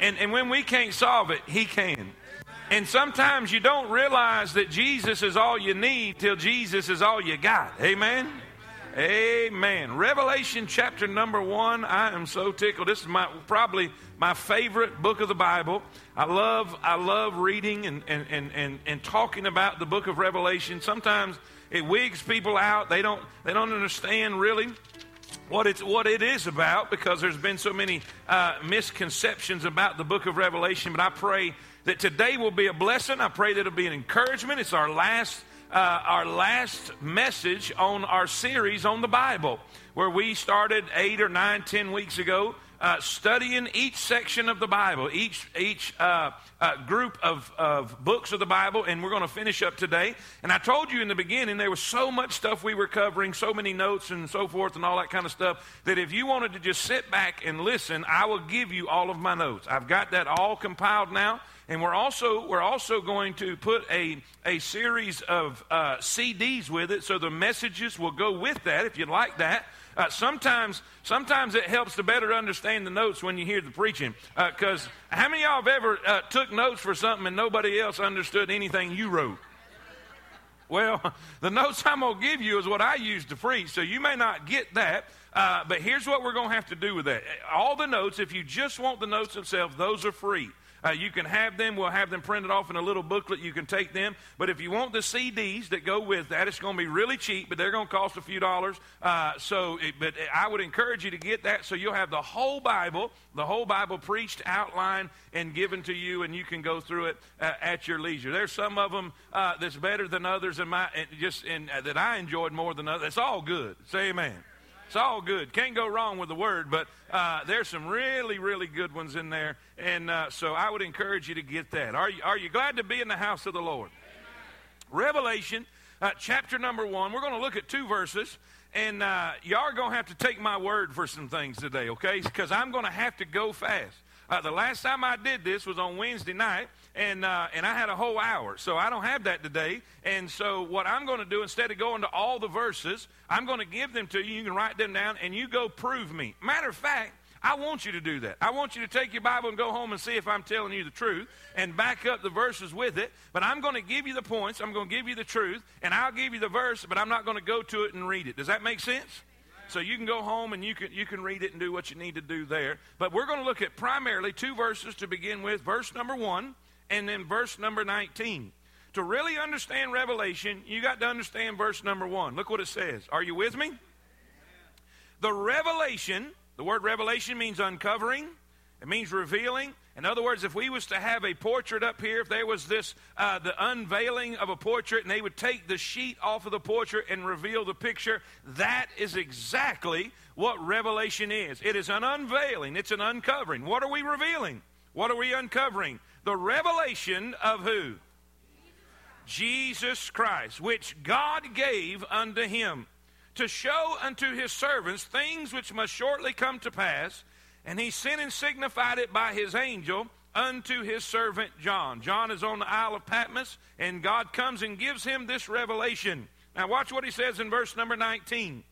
And, and when we can't solve it, He can. And sometimes you don't realize that Jesus is all you need till Jesus is all you got. Amen? Amen. Revelation chapter number one. I am so tickled. This is my probably my favorite book of the Bible. I love I love reading and and, and, and, and talking about the book of Revelation. Sometimes it wigs people out. They don't they don't understand really what it's what it is about because there's been so many uh, misconceptions about the book of Revelation. But I pray that today will be a blessing. I pray that it'll be an encouragement. It's our last uh, our last message on our series on the Bible, where we started eight or nine, ten weeks ago. Uh, studying each section of the Bible, each each uh, uh, group of, of books of the Bible, and we're going to finish up today. And I told you in the beginning there was so much stuff we were covering, so many notes and so forth, and all that kind of stuff, that if you wanted to just sit back and listen, I will give you all of my notes. I've got that all compiled now. And we're also, we're also going to put a, a series of uh, CDs with it, so the messages will go with that if you'd like that. Uh, sometimes, sometimes it helps to better understand the notes when you hear the preaching. Because uh, how many of y'all have ever uh, took notes for something and nobody else understood anything you wrote? Well, the notes I'm going to give you is what I use to preach, so you may not get that. Uh, but here's what we're going to have to do with that. All the notes, if you just want the notes themselves, those are free. Uh, you can have them. We'll have them printed off in a little booklet. You can take them. But if you want the CDs that go with that, it's going to be really cheap, but they're going to cost a few dollars. Uh, so, it, but I would encourage you to get that so you'll have the whole Bible, the whole Bible preached, outlined, and given to you, and you can go through it uh, at your leisure. There's some of them uh, that's better than others, and my just and uh, that I enjoyed more than others. It's all good. Say Amen. It's all good. Can't go wrong with the word, but uh, there's some really, really good ones in there. And uh, so I would encourage you to get that. Are you, are you glad to be in the house of the Lord? Amen. Revelation uh, chapter number one. We're going to look at two verses. And uh, y'all are going to have to take my word for some things today, okay? Because I'm going to have to go fast. Uh, the last time I did this was on Wednesday night, and uh, and I had a whole hour, so I don't have that today. And so what I'm going to do instead of going to all the verses, I'm going to give them to you. You can write them down, and you go prove me. Matter of fact. I want you to do that. I want you to take your Bible and go home and see if I'm telling you the truth and back up the verses with it. But I'm going to give you the points. I'm going to give you the truth, and I'll give you the verse, but I'm not going to go to it and read it. Does that make sense? So you can go home and you can, you can read it and do what you need to do there. But we're going to look at primarily two verses to begin with verse number one and then verse number 19. To really understand Revelation, you got to understand verse number one. Look what it says. Are you with me? The revelation, the word revelation means uncovering, it means revealing. In other words, if we was to have a portrait up here, if there was this, uh, the unveiling of a portrait, and they would take the sheet off of the portrait and reveal the picture, that is exactly what Revelation is. It is an unveiling, it's an uncovering. What are we revealing? What are we uncovering? The revelation of who? Jesus Christ, which God gave unto him to show unto his servants things which must shortly come to pass and he sent and signified it by his angel unto his servant John. John is on the Isle of Patmos, and God comes and gives him this revelation. Now, watch what he says in verse number 19.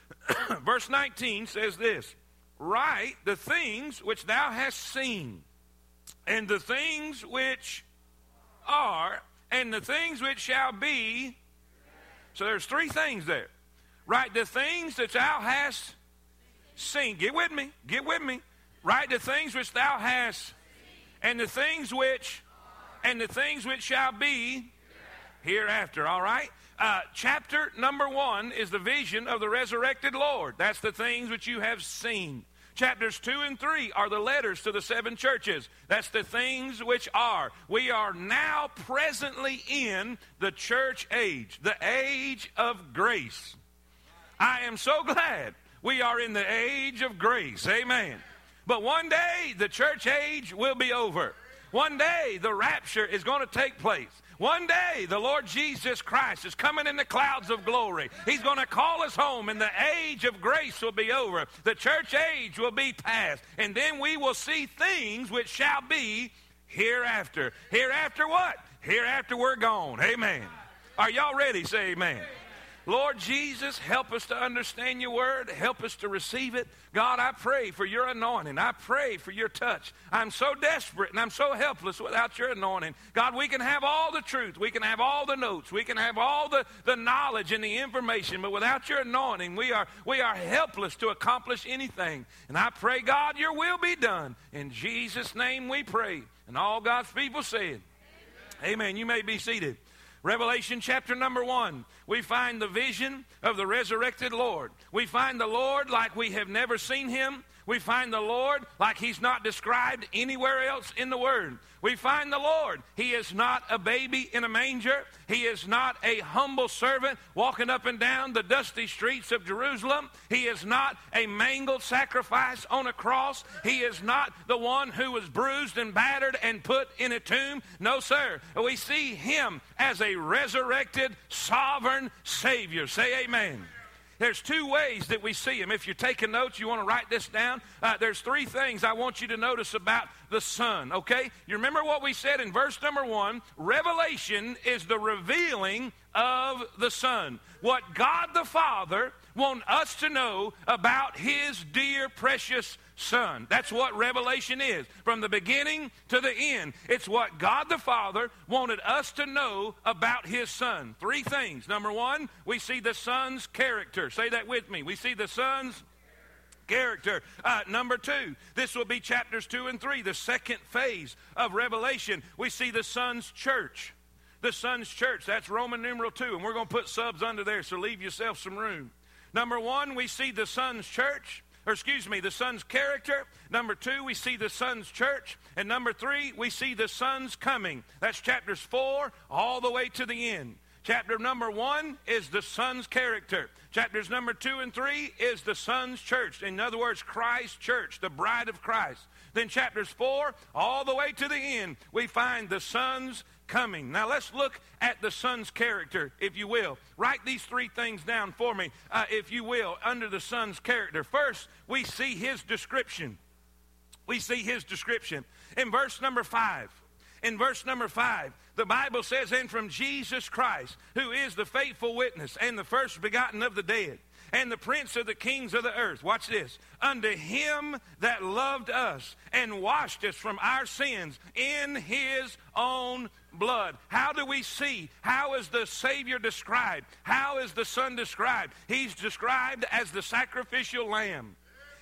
verse 19 says this Write the things which thou hast seen, and the things which are, and the things which shall be. So there's three things there. Write the things that thou hast seen. Get with me. Get with me. Write the things which thou hast, and the things which, and the things which shall be hereafter. All right? Uh, chapter number one is the vision of the resurrected Lord. That's the things which you have seen. Chapters 2 and 3 are the letters to the seven churches. That's the things which are. We are now presently in the church age, the age of grace. I am so glad we are in the age of grace. Amen. But one day the church age will be over. One day the rapture is going to take place. One day the Lord Jesus Christ is coming in the clouds of glory. He's going to call us home, and the age of grace will be over. The church age will be past. And then we will see things which shall be hereafter. Hereafter what? Hereafter we're gone. Amen. Are y'all ready? Say amen. Lord Jesus, help us to understand your word. Help us to receive it. God, I pray for your anointing. I pray for your touch. I'm so desperate and I'm so helpless without your anointing. God, we can have all the truth. We can have all the notes. We can have all the, the knowledge and the information. But without your anointing, we are, we are helpless to accomplish anything. And I pray, God, your will be done. In Jesus' name we pray. And all God's people said, Amen. Amen. You may be seated. Revelation chapter number one, we find the vision of the resurrected Lord. We find the Lord like we have never seen him. We find the Lord like he's not described anywhere else in the Word. We find the Lord. He is not a baby in a manger. He is not a humble servant walking up and down the dusty streets of Jerusalem. He is not a mangled sacrifice on a cross. He is not the one who was bruised and battered and put in a tomb. No, sir. We see him as a resurrected, sovereign Savior. Say amen. There's two ways that we see him. If you're taking notes, you want to write this down. Uh, there's three things I want you to notice about the Son, okay? You remember what we said in verse number one? Revelation is the revealing of the Son. What God the Father wants us to know about his dear, precious Son. That's what Revelation is. From the beginning to the end, it's what God the Father wanted us to know about His Son. Three things. Number one, we see the Son's character. Say that with me. We see the Son's character. Uh, number two, this will be chapters two and three, the second phase of Revelation. We see the Son's church. The Son's church. That's Roman numeral two, and we're going to put subs under there, so leave yourself some room. Number one, we see the Son's church or excuse me, the Son's character. Number two, we see the Son's church. And number three, we see the Son's coming. That's chapters four all the way to the end. Chapter number one is the Son's character. Chapters number two and three is the Son's church. In other words, Christ's church, the bride of Christ. Then chapters four all the way to the end, we find the Son's coming. Now let's look at the Son's character, if you will. Write these three things down for me, uh, if you will, under the Son's character. First, we see his description. We see his description. In verse number five, in verse number five, the Bible says, And from Jesus Christ, who is the faithful witness and the first begotten of the dead and the prince of the kings of the earth. Watch this. Unto him that loved us and washed us from our sins in his own blood. How do we see? How is the Savior described? How is the Son described? He's described as the sacrificial lamb.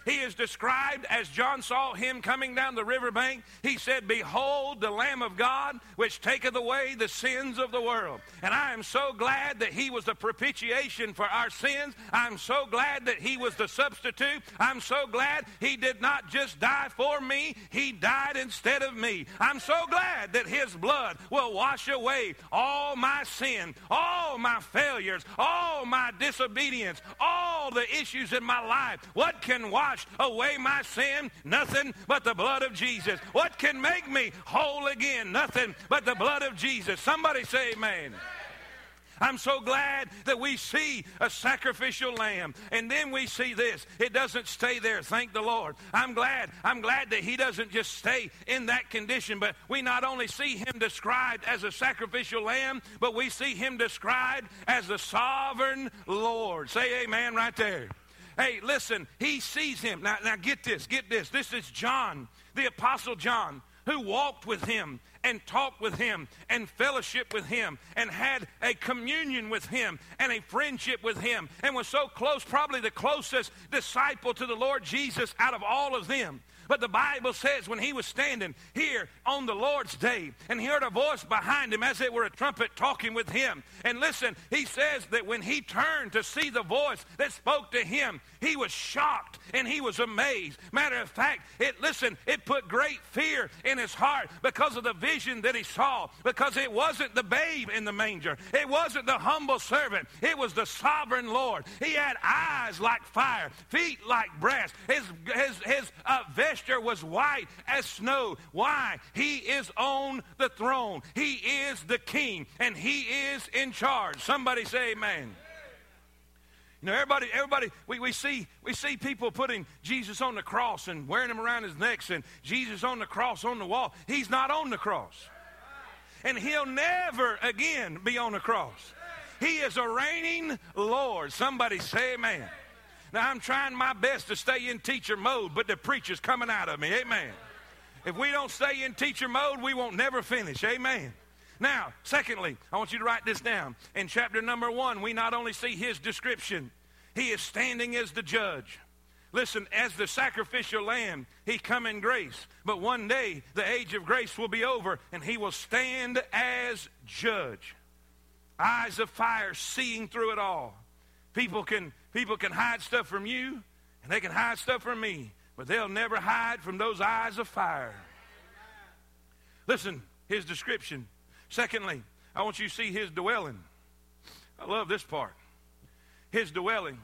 He is described as John saw him coming down the riverbank. He said, Behold the Lamb of God, which taketh away the sins of the world. And I am so glad that he was the propitiation for our sins. I'm so glad that he was the substitute. I'm so glad he did not just die for me, he died instead of me. I'm so glad that his blood will wash away all my sin, all my failures, all my disobedience, all the issues in my life. What can wash away my sin? Nothing but the blood of Jesus. What can make me whole again? Nothing but the blood of Jesus. Somebody say amen. I'm so glad that we see a sacrificial lamb. And then we see this. It doesn't stay there. Thank the Lord. I'm glad. I'm glad that he doesn't just stay in that condition, but we not only see him described as a sacrificial lamb, but we see him described as the sovereign Lord. Say amen right there. Hey, listen, he sees him. Now, now get this, get this. This is John, the Apostle John, who walked with him and talked with him and fellowship with him and had a communion with him and a friendship with him and was so close, probably the closest disciple to the Lord Jesus out of all of them. But the Bible says when he was standing here on the Lord's day and he heard a voice behind him as it were a trumpet talking with him. And listen, he says that when he turned to see the voice that spoke to him, he was shocked and he was amazed. Matter of fact, it listen, it put great fear in his heart because of the vision that he saw. Because it wasn't the babe in the manger. It wasn't the humble servant. It was the sovereign Lord. He had eyes like fire, feet like brass. His his his uh, vesture was white as snow. Why? He is on the throne. He is the king, and he is in charge. Somebody say amen. You know, everybody, everybody, we, we see we see people putting Jesus on the cross and wearing him around his necks and Jesus on the cross on the wall. He's not on the cross. And he'll never again be on the cross. He is a reigning Lord. Somebody say amen. Now, I'm trying my best to stay in teacher mode, but the preacher's coming out of me. Amen. If we don't stay in teacher mode, we won't never finish. Amen. Now, secondly, I want you to write this down. In chapter number one, we not only see his description, he is standing as the judge. Listen, as the sacrificial lamb, he come in grace. But one day, the age of grace will be over, and he will stand as judge. Eyes of fire seeing through it all. People can, people can hide stuff from you, and they can hide stuff from me, but they'll never hide from those eyes of fire. Listen, his description. Secondly, I want you to see his dwelling. I love this part. His dwelling.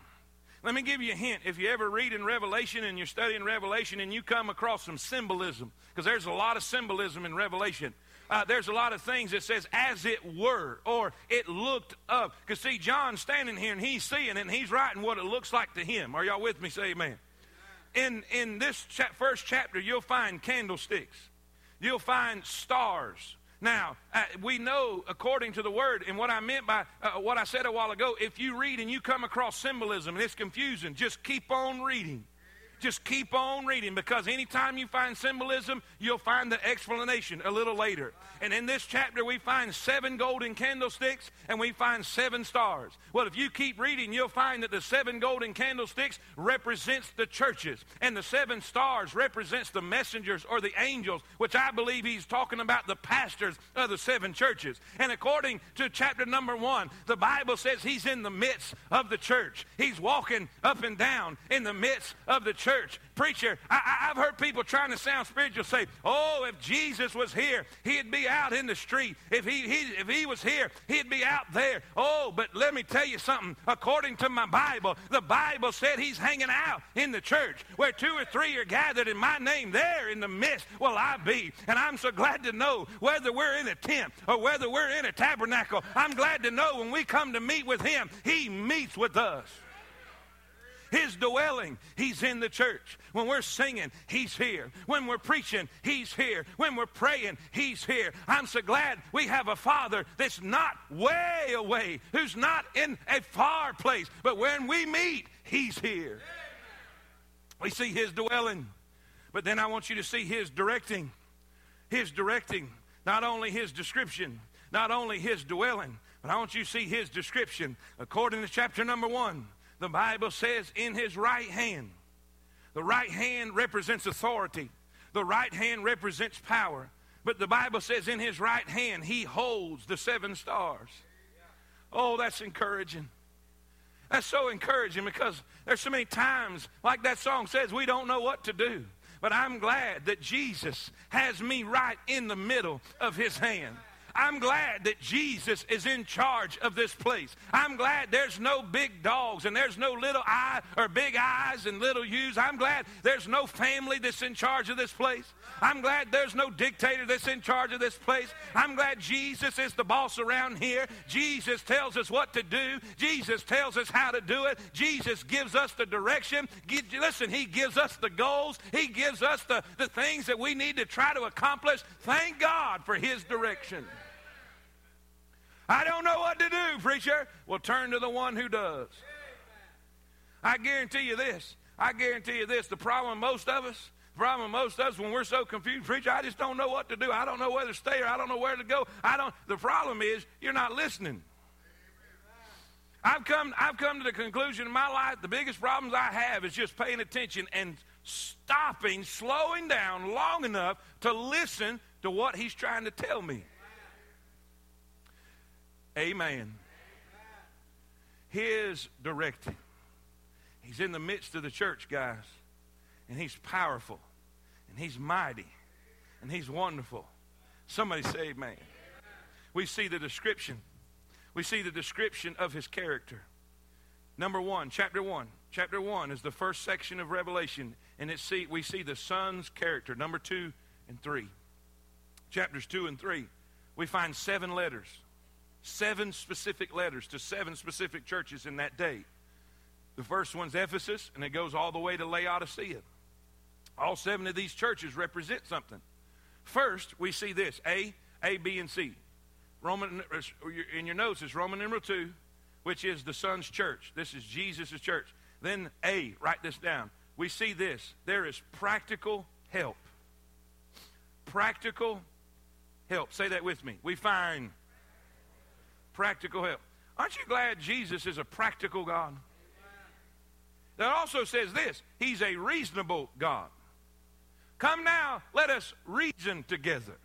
Let me give you a hint. If you ever read in Revelation and you're studying Revelation and you come across some symbolism, because there's a lot of symbolism in Revelation. Uh, there's a lot of things that says as it were or it looked up because see john's standing here and he's seeing and he's writing what it looks like to him are y'all with me say amen in in this cha- first chapter you'll find candlesticks you'll find stars now, uh, we know according to the word, and what I meant by uh, what I said a while ago, if you read and you come across symbolism and it's confusing, just keep on reading. Just keep on reading because anytime you find symbolism, you'll find the explanation a little later. And in this chapter, we find seven golden candlesticks and we find seven stars. Well, if you keep reading, you'll find that the seven golden candlesticks represents the churches and the seven stars represents the messengers or the angels, which I believe he's talking about the pastors of the seven churches. And according to chapter number one, the Bible says he's in the midst of the church. He's walking up and down in the midst of the church church. Preacher, I, have heard people trying to sound spiritual say, oh, if Jesus was here, he'd be out in the street. If he, he, if he was here, he'd be out there. Oh, but let me tell you something. According to my Bible, the Bible said he's hanging out in the church where two or three are gathered in my name. There in the midst will I be. And I'm so glad to know whether we're in a tent or whether we're in a tabernacle, I'm glad to know when we come to meet with him, he meets with us. His dwelling, He's in the church. When we're singing, He's here. When we're preaching, He's here. When we're praying, He's here. I'm so glad we have a Father that's not way away, who's not in a far place, but when we meet, He's here. We see His dwelling, but then I want you to see His directing. His directing, not only His description, not only His dwelling, but I want you to see His description according to chapter number one the Bible says, in his right hand. The right hand represents authority, the right hand represents power. But the Bible says, in his right hand, he holds the seven stars. Oh, that's encouraging. That's so encouraging because there's so many times, like that song says, we don't know what to do. But I'm glad that Jesus has me right in the middle of his hand. I'm glad that Jesus is in charge of this place. I'm glad there's no big dogs and there's no little I or big eyes and little U's. I'm glad there's no family that's in charge of this place. I'm glad there's no dictator that's in charge of this place. I'm glad Jesus is the boss around here. Jesus tells us what to do. Jesus tells us how to do it. Jesus gives us the direction. Listen, He gives us the goals. He gives us the, the things that we need to try to accomplish. Thank God for His direction. I don't know what to do, preacher. Well, turn to the one who does. I guarantee you this. I guarantee you this. The problem most of us, the problem most of us when we're so confused, preacher, I just don't know what to do. I don't know where to stay or I don't know where to go. I don't the problem is you're not listening. I've come, I've come to the conclusion in my life the biggest problems I have is just paying attention and stopping, slowing down long enough to listen to what he's trying to tell me. Amen. His directing. He's in the midst of the church, guys. And he's powerful. And he's mighty. And he's wonderful. Somebody say amen. We see the description. We see the description of his character. Number one, chapter one. Chapter one is the first section of Revelation, and it see, we see the Son's character. Number two and three. Chapters two and three, we find seven letters seven specific letters to seven specific churches in that day. The first one's Ephesus, and it goes all the way to Laodicea. All seven of these churches represent something. First, we see this A, A, B, and C. Roman in your notes is Roman number two, which is the Son's church. This is Jesus' church. Then A, write this down. We see this. There is practical help. Practical help. Say that with me. We find practical help. Aren't you glad Jesus is a practical God? That also says this He's a reasonable God. Come now, let us reason together.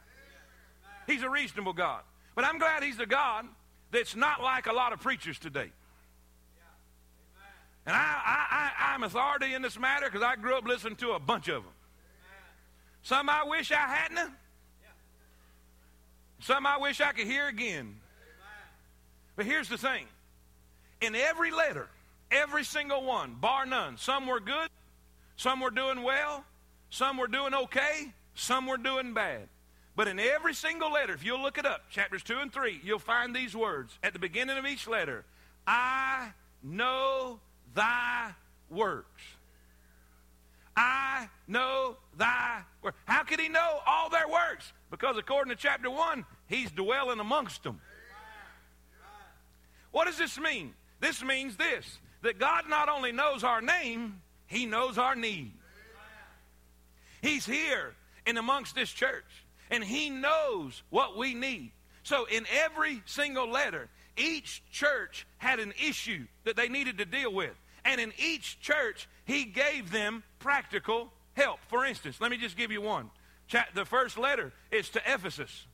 He's a reasonable God. But I'm glad He's a God that's not like a lot of preachers today. And I, I, am authority in this matter because I grew up listening to a bunch of them. Some I wish I hadn't. Some I wish I could hear again. But here's the thing in every letter, every single one, bar none, some were good, some were doing well, some were doing okay, some were doing bad. But in every single letter, if you'll look it up, chapters 2 and 3, you'll find these words at the beginning of each letter I know thy works. I know thy works. How could he know all their works? Because according to chapter 1, he's dwelling amongst them. What does this mean? This means this that God not only knows our name, he knows our need. He's here in amongst this church, and he knows what we need. So in every single letter, each church had an issue that they needed to deal with. And in each church, he gave them practical help. For instance, let me just give you one. The first letter is to Ephesus.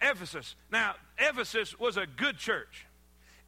Ephesus. Now, Ephesus was a good church.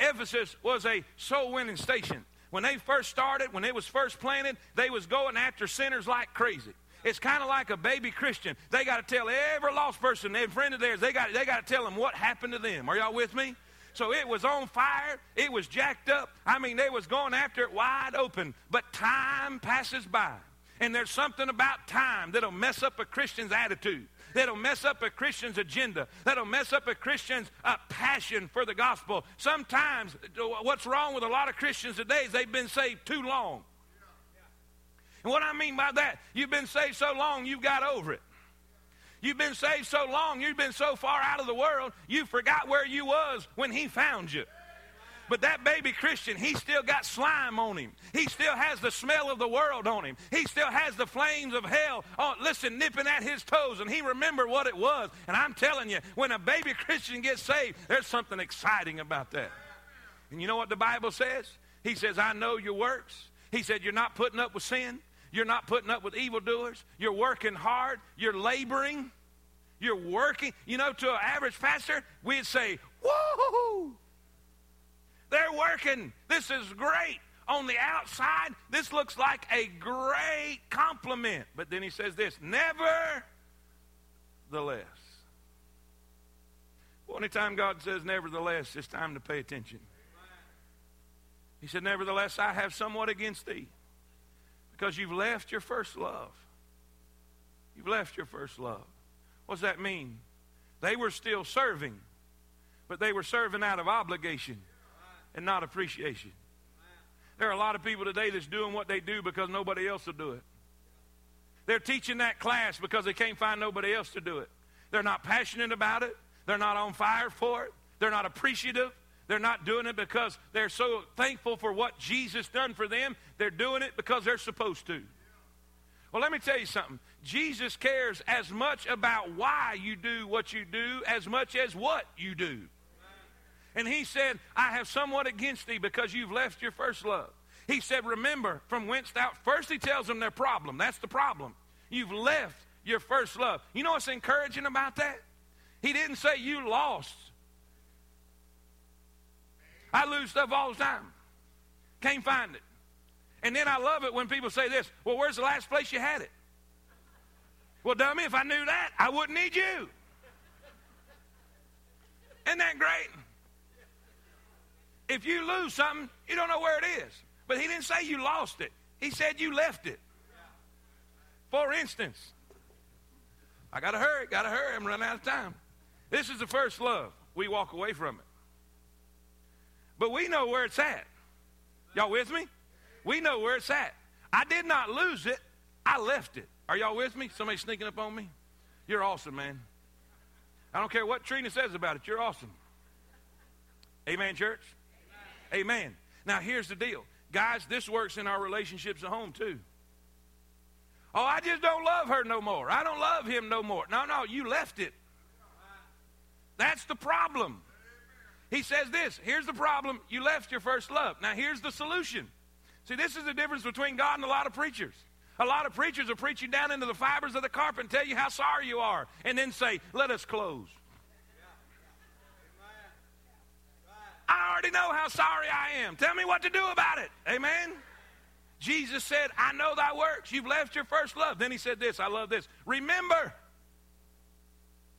Ephesus was a soul winning station. When they first started, when it was first planted, they was going after sinners like crazy. It's kind of like a baby Christian. They got to tell every lost person, every friend of theirs, they got, they got to tell them what happened to them. Are y'all with me? So it was on fire. It was jacked up. I mean, they was going after it wide open. But time passes by. And there's something about time that'll mess up a Christian's attitude that'll mess up a Christian's agenda, that'll mess up a Christian's uh, passion for the gospel. Sometimes, what's wrong with a lot of Christians today is they've been saved too long. And what I mean by that, you've been saved so long, you've got over it. You've been saved so long, you've been so far out of the world, you forgot where you was when he found you. But that baby Christian, he still got slime on him. He still has the smell of the world on him. He still has the flames of hell, oh, listen, nipping at his toes. And he remembered what it was. And I'm telling you, when a baby Christian gets saved, there's something exciting about that. And you know what the Bible says? He says, I know your works. He said, You're not putting up with sin. You're not putting up with evildoers. You're working hard. You're laboring. You're working. You know, to an average pastor, we'd say, Whoa! They're working. This is great. On the outside, this looks like a great compliment. But then he says this nevertheless. Well, anytime God says nevertheless, it's time to pay attention. He said, Nevertheless, I have somewhat against thee because you've left your first love. You've left your first love. What does that mean? They were still serving, but they were serving out of obligation and not appreciation. There are a lot of people today that's doing what they do because nobody else will do it. They're teaching that class because they can't find nobody else to do it. They're not passionate about it. They're not on fire for it. They're not appreciative. They're not doing it because they're so thankful for what Jesus done for them. They're doing it because they're supposed to. Well, let me tell you something. Jesus cares as much about why you do what you do as much as what you do. And he said, I have somewhat against thee because you've left your first love. He said, Remember from whence thou. First, he tells them their problem. That's the problem. You've left your first love. You know what's encouraging about that? He didn't say you lost. I lose stuff all the time. Can't find it. And then I love it when people say this Well, where's the last place you had it? Well, dummy, if I knew that, I wouldn't need you. Isn't that great? If you lose something, you don't know where it is. But he didn't say you lost it, he said you left it. For instance, I got to hurry, got to hurry, I'm running out of time. This is the first love. We walk away from it. But we know where it's at. Y'all with me? We know where it's at. I did not lose it, I left it. Are y'all with me? Somebody sneaking up on me? You're awesome, man. I don't care what Trina says about it, you're awesome. Amen, church? Amen. Now, here's the deal. Guys, this works in our relationships at home too. Oh, I just don't love her no more. I don't love him no more. No, no, you left it. That's the problem. He says this here's the problem. You left your first love. Now, here's the solution. See, this is the difference between God and a lot of preachers. A lot of preachers will preach you down into the fibers of the carpet and tell you how sorry you are, and then say, Let us close. I already know how sorry I am. Tell me what to do about it. Amen. Jesus said, I know thy works. You've left your first love. Then he said this, I love this. Remember.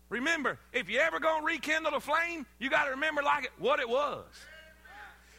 Remember, if you ever going to rekindle a flame, you got to remember like it, what it was.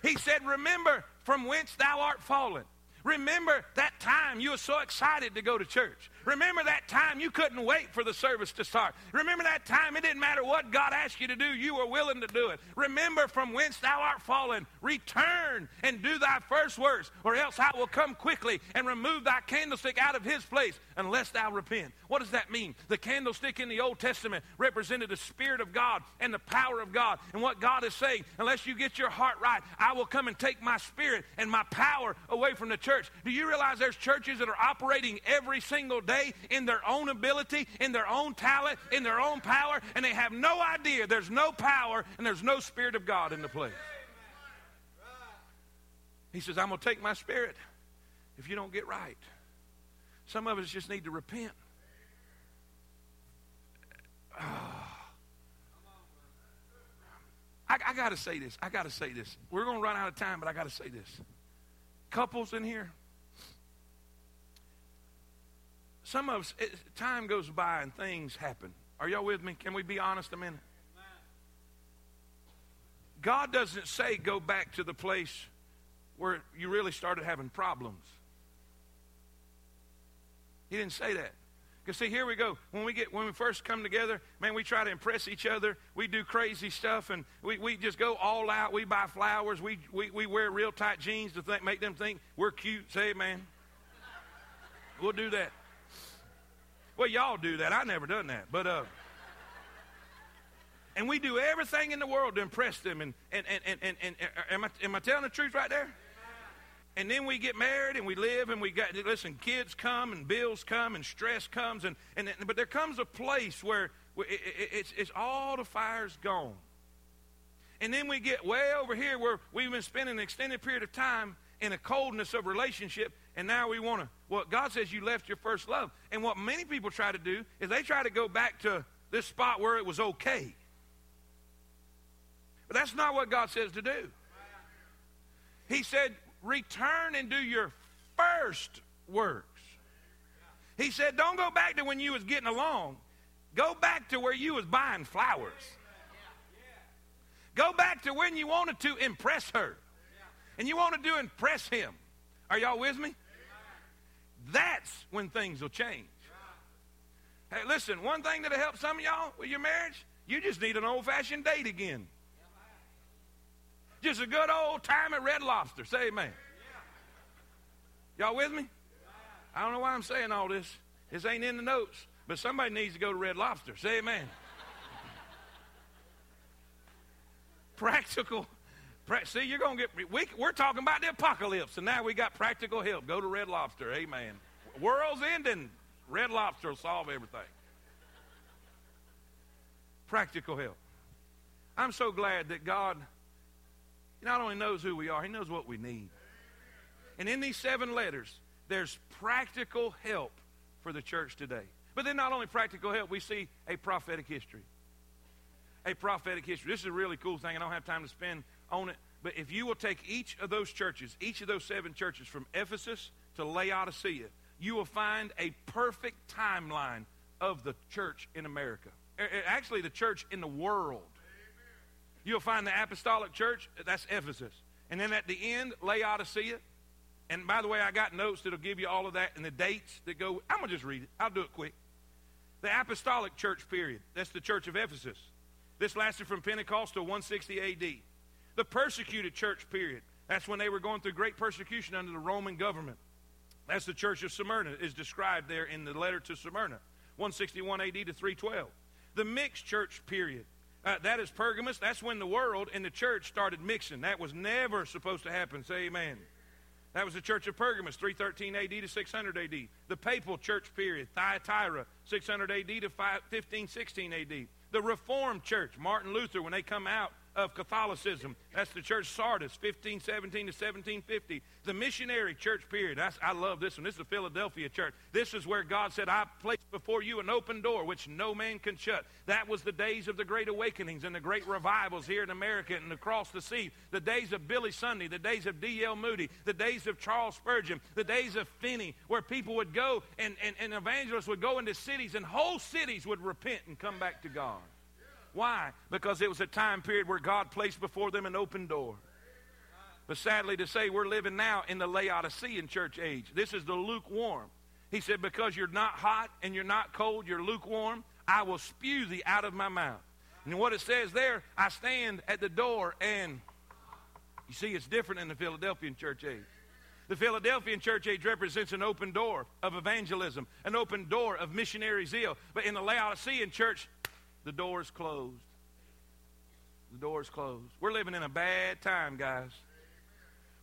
He said, Remember from whence thou art fallen. Remember that time you were so excited to go to church. Remember that time you couldn't wait for the service to start. Remember that time it didn't matter what God asked you to do, you were willing to do it. Remember from whence thou art fallen. Return and do thy first works, or else I will come quickly and remove thy candlestick out of his place unless thou repent. What does that mean? The candlestick in the Old Testament represented the Spirit of God and the power of God. And what God is saying, unless you get your heart right, I will come and take my spirit and my power away from the church. Do you realize there's churches that are operating every single day in their own ability, in their own talent, in their own power, and they have no idea there's no power and there's no Spirit of God in the place? He says, I'm going to take my spirit if you don't get right. Some of us just need to repent. Ah. I, I got to say this. I got to say this. We're going to run out of time, but I got to say this. Couples in here, some of us, it, time goes by and things happen. Are y'all with me? Can we be honest a minute? God doesn't say go back to the place where you really started having problems. He didn't say that. Because see, here we go. When we get when we first come together, man, we try to impress each other. We do crazy stuff, and we, we just go all out. We buy flowers. We, we, we wear real tight jeans to think, make them think we're cute. Say, man, we'll do that. Well, y'all do that. I never done that. But, uh, and we do everything in the world to impress them. And, and, and, and, and, and am, I, am I telling the truth right there? And then we get married and we live and we got, listen, kids come and bills come and stress comes. And, and, but there comes a place where it, it, it's, it's all the fire's gone. And then we get way over here where we've been spending an extended period of time in a coldness of relationship, and now we want to. Well, God says you left your first love. And what many people try to do is they try to go back to this spot where it was okay. But that's not what God says to do. He said, return and do your first works. He said, don't go back to when you was getting along. Go back to where you was buying flowers. Go back to when you wanted to impress her and you wanted to impress him. Are y'all with me? That's when things will change. Hey, listen, one thing that'll help some of y'all with your marriage, you just need an old fashioned date again. Just a good old time at Red Lobster. Say amen. Y'all with me? I don't know why I'm saying all this. This ain't in the notes, but somebody needs to go to Red Lobster. Say amen. Practical See, you're going to get, we, we're talking about the apocalypse, and now we got practical help. Go to Red Lobster. Amen. World's ending. Red Lobster will solve everything. Practical help. I'm so glad that God not only knows who we are, He knows what we need. And in these seven letters, there's practical help for the church today. But then, not only practical help, we see a prophetic history. A prophetic history. This is a really cool thing. I don't have time to spend on it. But if you will take each of those churches, each of those seven churches from Ephesus to Laodicea, you will find a perfect timeline of the church in America. Actually, the church in the world. You'll find the apostolic church, that's Ephesus. And then at the end, Laodicea. And by the way, I got notes that'll give you all of that and the dates that go. I'm going to just read it. I'll do it quick. The apostolic church period, that's the church of Ephesus. This lasted from Pentecost to 160 AD. The persecuted church period. That's when they were going through great persecution under the Roman government. That's the church of Smyrna is described there in the letter to Smyrna, 161 AD to 312. The mixed church period. Uh, that is Pergamos. That's when the world and the church started mixing. That was never supposed to happen. Say amen. That was the church of Pergamos, 313 AD to 600 AD. The papal church period, Thyatira, 600 AD to 1516 AD. The Reformed church, Martin Luther, when they come out of Catholicism. That's the church Sardis, 1517 to 1750. The missionary church period. That's, I love this one. This is the Philadelphia church. This is where God said, I placed before you an open door which no man can shut. That was the days of the great awakenings and the great revivals here in America and across the sea. The days of Billy Sunday, the days of D.L. Moody, the days of Charles Spurgeon, the days of Finney, where people would go and, and, and evangelists would go into cities and whole cities would repent and come back to God. Why? Because it was a time period where God placed before them an open door. But sadly to say, we're living now in the Laodicean church age. This is the lukewarm. He said, Because you're not hot and you're not cold, you're lukewarm, I will spew thee out of my mouth. And what it says there, I stand at the door and you see, it's different in the Philadelphian church age. The Philadelphian church age represents an open door of evangelism, an open door of missionary zeal. But in the Laodicean church, the door's closed. The door's closed. We're living in a bad time, guys.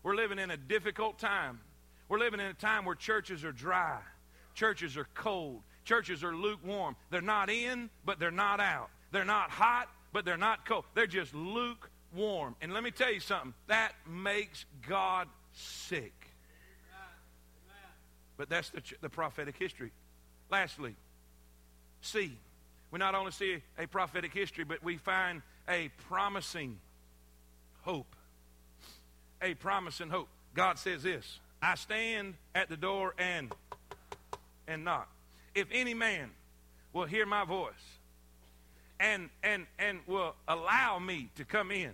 We're living in a difficult time. We're living in a time where churches are dry, churches are cold, churches are lukewarm. They're not in, but they're not out. They're not hot, but they're not cold. They're just lukewarm. And let me tell you something that makes God sick. But that's the, the prophetic history. Lastly, see we not only see a prophetic history, but we find a promising hope. A promising hope. God says this I stand at the door and and knock. If any man will hear my voice and and and will allow me to come in,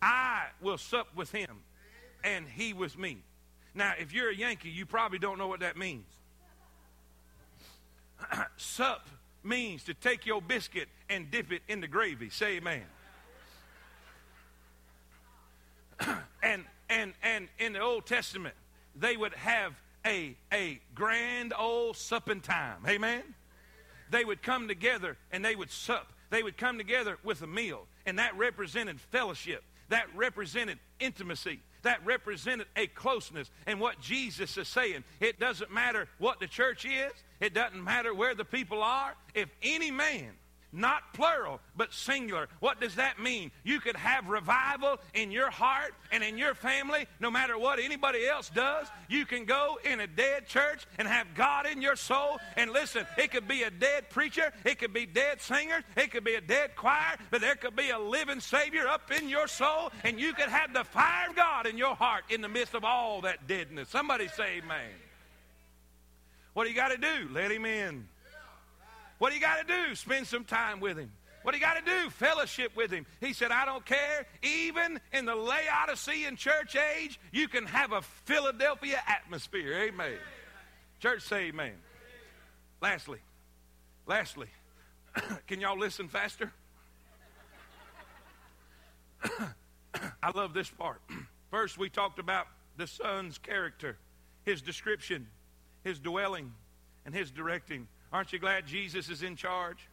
I will sup with him and he with me. Now, if you're a Yankee, you probably don't know what that means. sup means to take your biscuit and dip it in the gravy. Say amen. and and and in the Old Testament, they would have a a grand old supping time. Amen. They would come together and they would sup. They would come together with a meal, and that represented fellowship. That represented intimacy that represented a closeness. And what Jesus is saying, it doesn't matter what the church is, it doesn't matter where the people are. If any man not plural, but singular. What does that mean? You could have revival in your heart and in your family no matter what anybody else does. You can go in a dead church and have God in your soul. And listen, it could be a dead preacher, it could be dead singers, it could be a dead choir, but there could be a living Savior up in your soul, and you could have the fire of God in your heart in the midst of all that deadness. Somebody say, Amen. What do you got to do? Let Him in. What do you got to do? Spend some time with him. What do you got to do? Fellowship with him. He said, I don't care. Even in the Laodicean church age, you can have a Philadelphia atmosphere. Amen. Church, say amen. Lastly, lastly, can y'all listen faster? I love this part. First, we talked about the Son's character, his description, his dwelling, and his directing. Aren't you glad Jesus is in charge?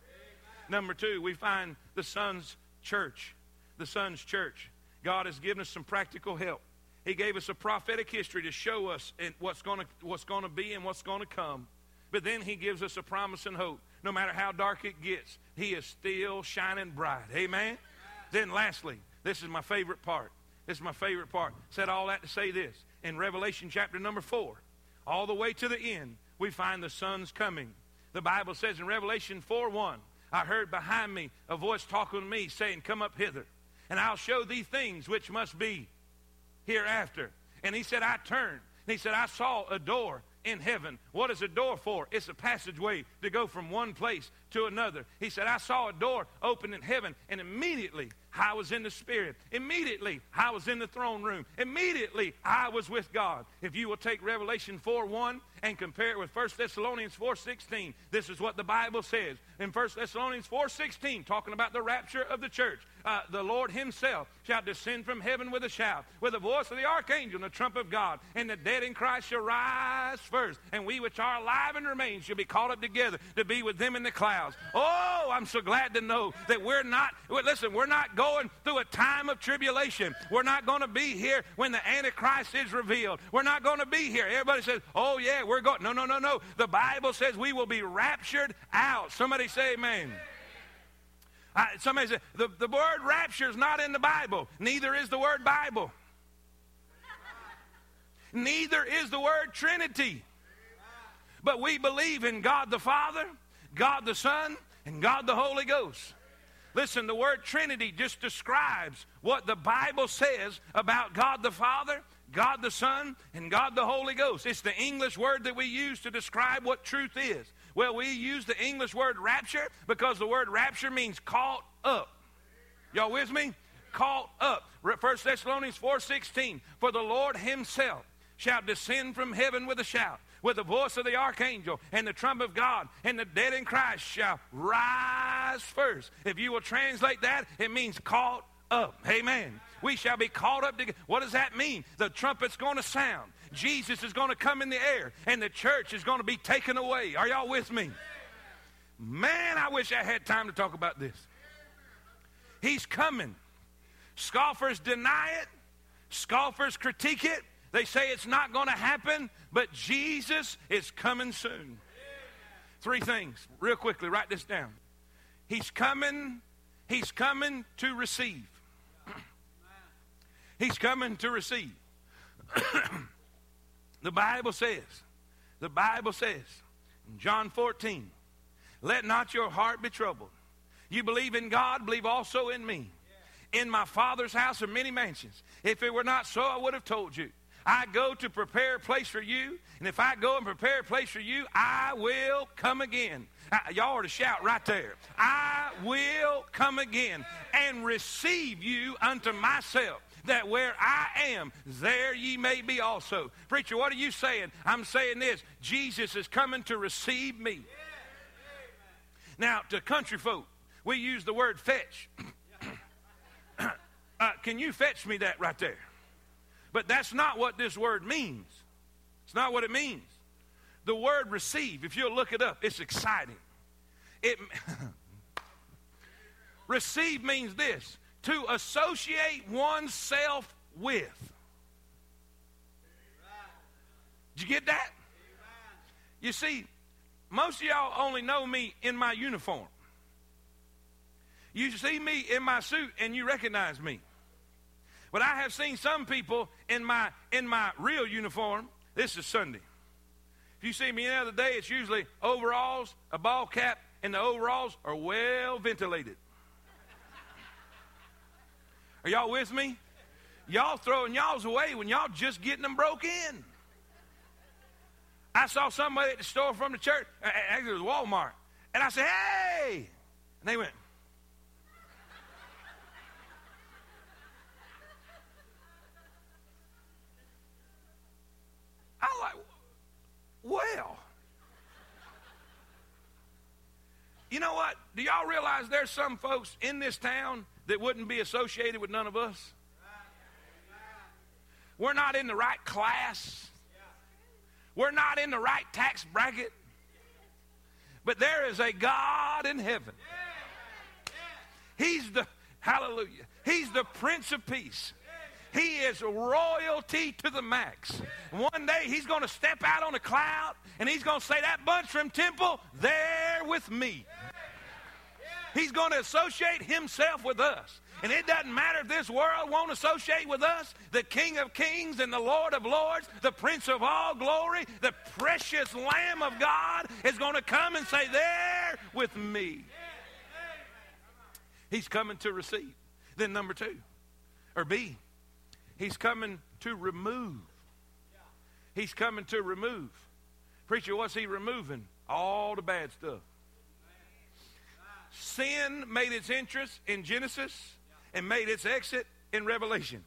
Number two, we find the Son's church. The Son's church. God has given us some practical help. He gave us a prophetic history to show us what's going to what's going to be and what's going to come. But then He gives us a promise and hope. No matter how dark it gets, He is still shining bright. Amen. Then, lastly, this is my favorite part. This is my favorite part. Said all that to say this in Revelation chapter number four, all the way to the end, we find the Son's coming the Bible says in Revelation 4 1, I heard behind me a voice talking to me, saying, Come up hither, and I'll show thee things which must be hereafter. And he said, I turned. And he said, I saw a door in heaven. What is a door for? It's a passageway to go from one place to another. He said, I saw a door open in heaven, and immediately I was in the Spirit. Immediately, I was in the throne room. Immediately, I was with God. If you will take Revelation 4 1 and compare it with 1 Thessalonians 4 16, this is what the Bible says. In 1 Thessalonians 4 16, talking about the rapture of the church, uh, the Lord Himself shall descend from heaven with a shout, with the voice of the archangel and the trump of God, and the dead in Christ shall rise first, and we which are alive and remain shall be caught up together to be with them in the clouds. Oh, I'm so glad to know that we're not, listen, we're not going through a time of tribulation. We're not going to be here when the Antichrist is revealed. We're not going to be here. Everybody says, oh, yeah, we're going. No, no, no, no. The Bible says we will be raptured out. Somebody say amen. I, somebody said, the, the word rapture is not in the Bible. Neither is the word Bible. Neither is the word Trinity. But we believe in God the Father, God the Son, and God the Holy Ghost. Listen, the word Trinity just describes what the Bible says about God the Father, God the Son, and God the Holy Ghost. It's the English word that we use to describe what truth is. Well, we use the English word rapture because the word rapture means caught up. Y'all with me? Caught up. 1 Thessalonians 4.16, For the Lord himself shall descend from heaven with a shout, with the voice of the archangel and the trump of God, and the dead in Christ shall rise first. If you will translate that, it means caught up. Amen. We shall be caught up together. What does that mean? The trumpet's going to sound. Jesus is going to come in the air, and the church is going to be taken away. Are y'all with me? Man, I wish I had time to talk about this. He's coming. Scoffers deny it, scoffers critique it, they say it's not going to happen, but Jesus is coming soon. Three things, real quickly, write this down. He's coming, he's coming to receive. He's coming to receive. the Bible says, the Bible says in John 14, let not your heart be troubled. You believe in God, believe also in me. In my Father's house are many mansions. If it were not so, I would have told you. I go to prepare a place for you, and if I go and prepare a place for you, I will come again. y'all are to shout right there. I will come again and receive you unto myself that where I am, there ye may be also. Preacher, what are you saying? I'm saying this Jesus is coming to receive me. Now, to country folk, we use the word fetch. uh, can you fetch me that right there? But that's not what this word means. It's not what it means. The word receive, if you'll look it up, it's exciting. It receive means this to associate oneself with. Did you get that? You see, most of y'all only know me in my uniform. You see me in my suit and you recognize me. But I have seen some people in my in my real uniform. This is Sunday. If you see me any other day, it's usually overalls, a ball cap, and the overalls are well ventilated. Are y'all with me? Y'all throwing y'all's away when y'all just getting them broke in. I saw somebody at the store from the church, actually it was Walmart, and I said, hey! And they went, I like, well. You know what? Do y'all realize there's some folks in this town that wouldn't be associated with none of us? We're not in the right class. We're not in the right tax bracket. But there is a God in heaven. He's the, hallelujah, He's the Prince of Peace. He is royalty to the max. One day he's going to step out on a cloud and he's going to say, That bunch from Temple, they're with me. He's going to associate himself with us. And it doesn't matter if this world won't associate with us. The King of Kings and the Lord of Lords, the Prince of all glory, the precious Lamb of God is going to come and say, There with me. He's coming to receive. Then, number two, or B, He's coming to remove. He's coming to remove. Preacher, what's he removing? All the bad stuff. Sin made its entrance in Genesis and made its exit in Revelation.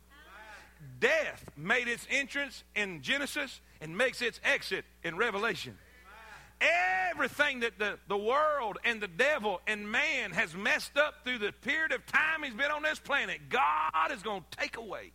Death made its entrance in Genesis and makes its exit in Revelation. Everything that the, the world and the devil and man has messed up through the period of time he's been on this planet, God is going to take away.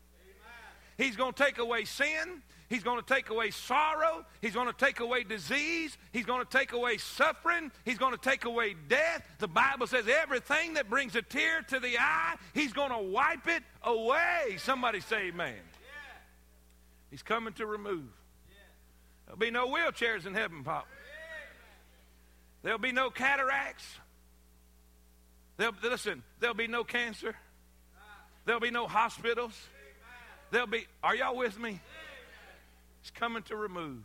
He's going to take away sin. He's going to take away sorrow. He's going to take away disease. He's going to take away suffering. He's going to take away death. The Bible says everything that brings a tear to the eye, He's going to wipe it away. Somebody say amen. He's coming to remove. There'll be no wheelchairs in heaven, Pop. There'll be no cataracts. There'll, listen, there'll be no cancer. Ah. There'll be no hospitals. There'll be, are y'all with me? He's coming to remove.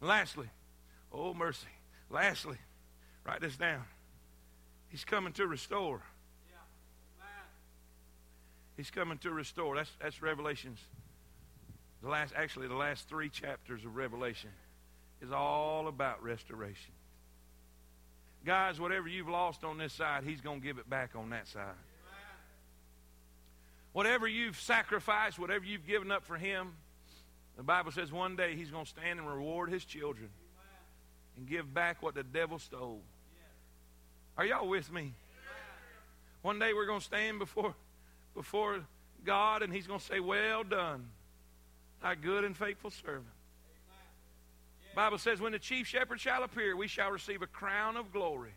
Lastly, oh mercy. Lastly, write this down. He's coming to restore. He's coming to restore. That's, that's Revelations. The last, actually, the last three chapters of Revelation is all about restoration. Guys, whatever you've lost on this side, He's going to give it back on that side. Whatever you've sacrificed, whatever you've given up for Him, the Bible says one day He's going to stand and reward His children and give back what the devil stole. Are y'all with me? One day we're going to stand before, before God and He's going to say, Well done, thy good and faithful servant. Bible says, When the chief shepherd shall appear, we shall receive a crown of glory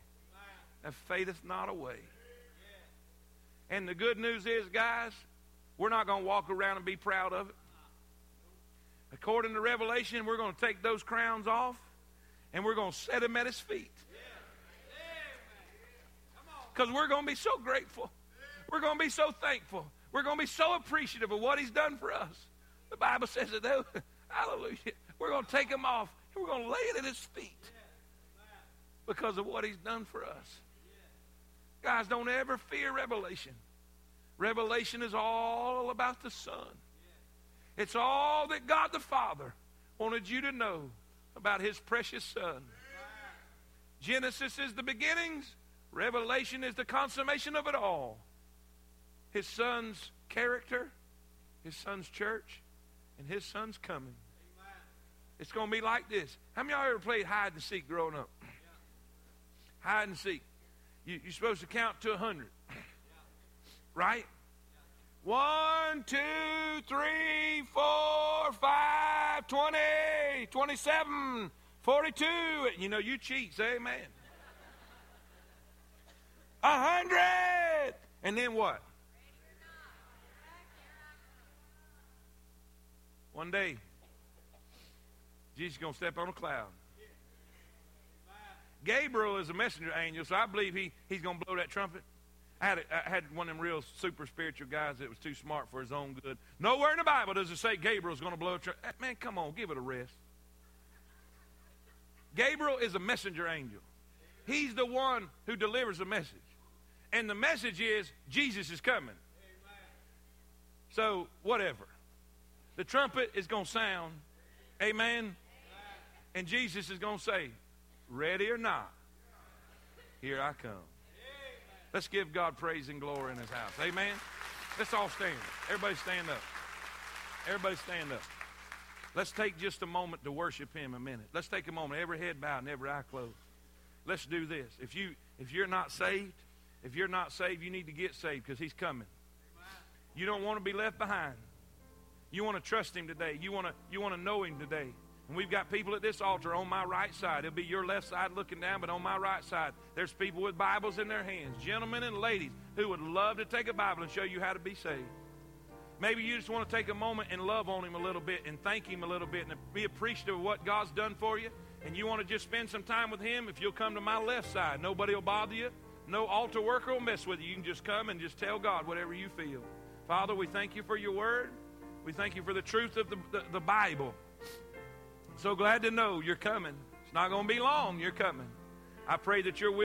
that fadeth not away. And the good news is, guys, we're not going to walk around and be proud of it. According to Revelation, we're going to take those crowns off and we're going to set them at his feet. Because we're going to be so grateful. We're going to be so thankful. We're going to be so appreciative of what he's done for us. The Bible says that, hallelujah, we're going to take them off and we're going to lay it at his feet because of what he's done for us. Guys, don't ever fear revelation. Revelation is all about the Son. It's all that God the Father wanted you to know about His precious Son. Genesis is the beginnings, Revelation is the consummation of it all. His Son's character, His Son's church, and His Son's coming. It's going to be like this. How many of y'all ever played hide and seek growing up? Hide and seek. You, are supposed to count to a 100 right? One, two, three, four, five, 20, 27, 42. You know, you cheat, say amen. A hundred. And then what? One day, Jesus is going to step on a cloud. Gabriel is a messenger angel, so I believe he, he's going to blow that trumpet. I had, had one of them real super spiritual guys that was too smart for his own good. Nowhere in the Bible does it say Gabriel's going to blow a trumpet. Eh, man, come on, give it a rest. Gabriel is a messenger angel. He's the one who delivers the message. And the message is Jesus is coming. So, whatever. The trumpet is going to sound. Amen. And Jesus is going to say, Ready or not, here I come. Let's give God praise and glory in his house. Amen. Let's all stand. Everybody stand up. Everybody stand up. Let's take just a moment to worship him a minute. Let's take a moment, every head bowed and every eye closed. Let's do this. If you if you're not saved, if you're not saved, you need to get saved because he's coming. You don't want to be left behind. You want to trust him today. You want to you want to know him today. And we've got people at this altar on my right side. It'll be your left side looking down, but on my right side, there's people with Bibles in their hands, gentlemen and ladies who would love to take a Bible and show you how to be saved. Maybe you just want to take a moment and love on Him a little bit and thank Him a little bit and be appreciative of what God's done for you. And you want to just spend some time with Him, if you'll come to my left side, nobody will bother you. No altar worker will mess with you. You can just come and just tell God whatever you feel. Father, we thank you for your word. We thank you for the truth of the, the, the Bible. So glad to know you're coming. It's not going to be long. You're coming. I pray that you're with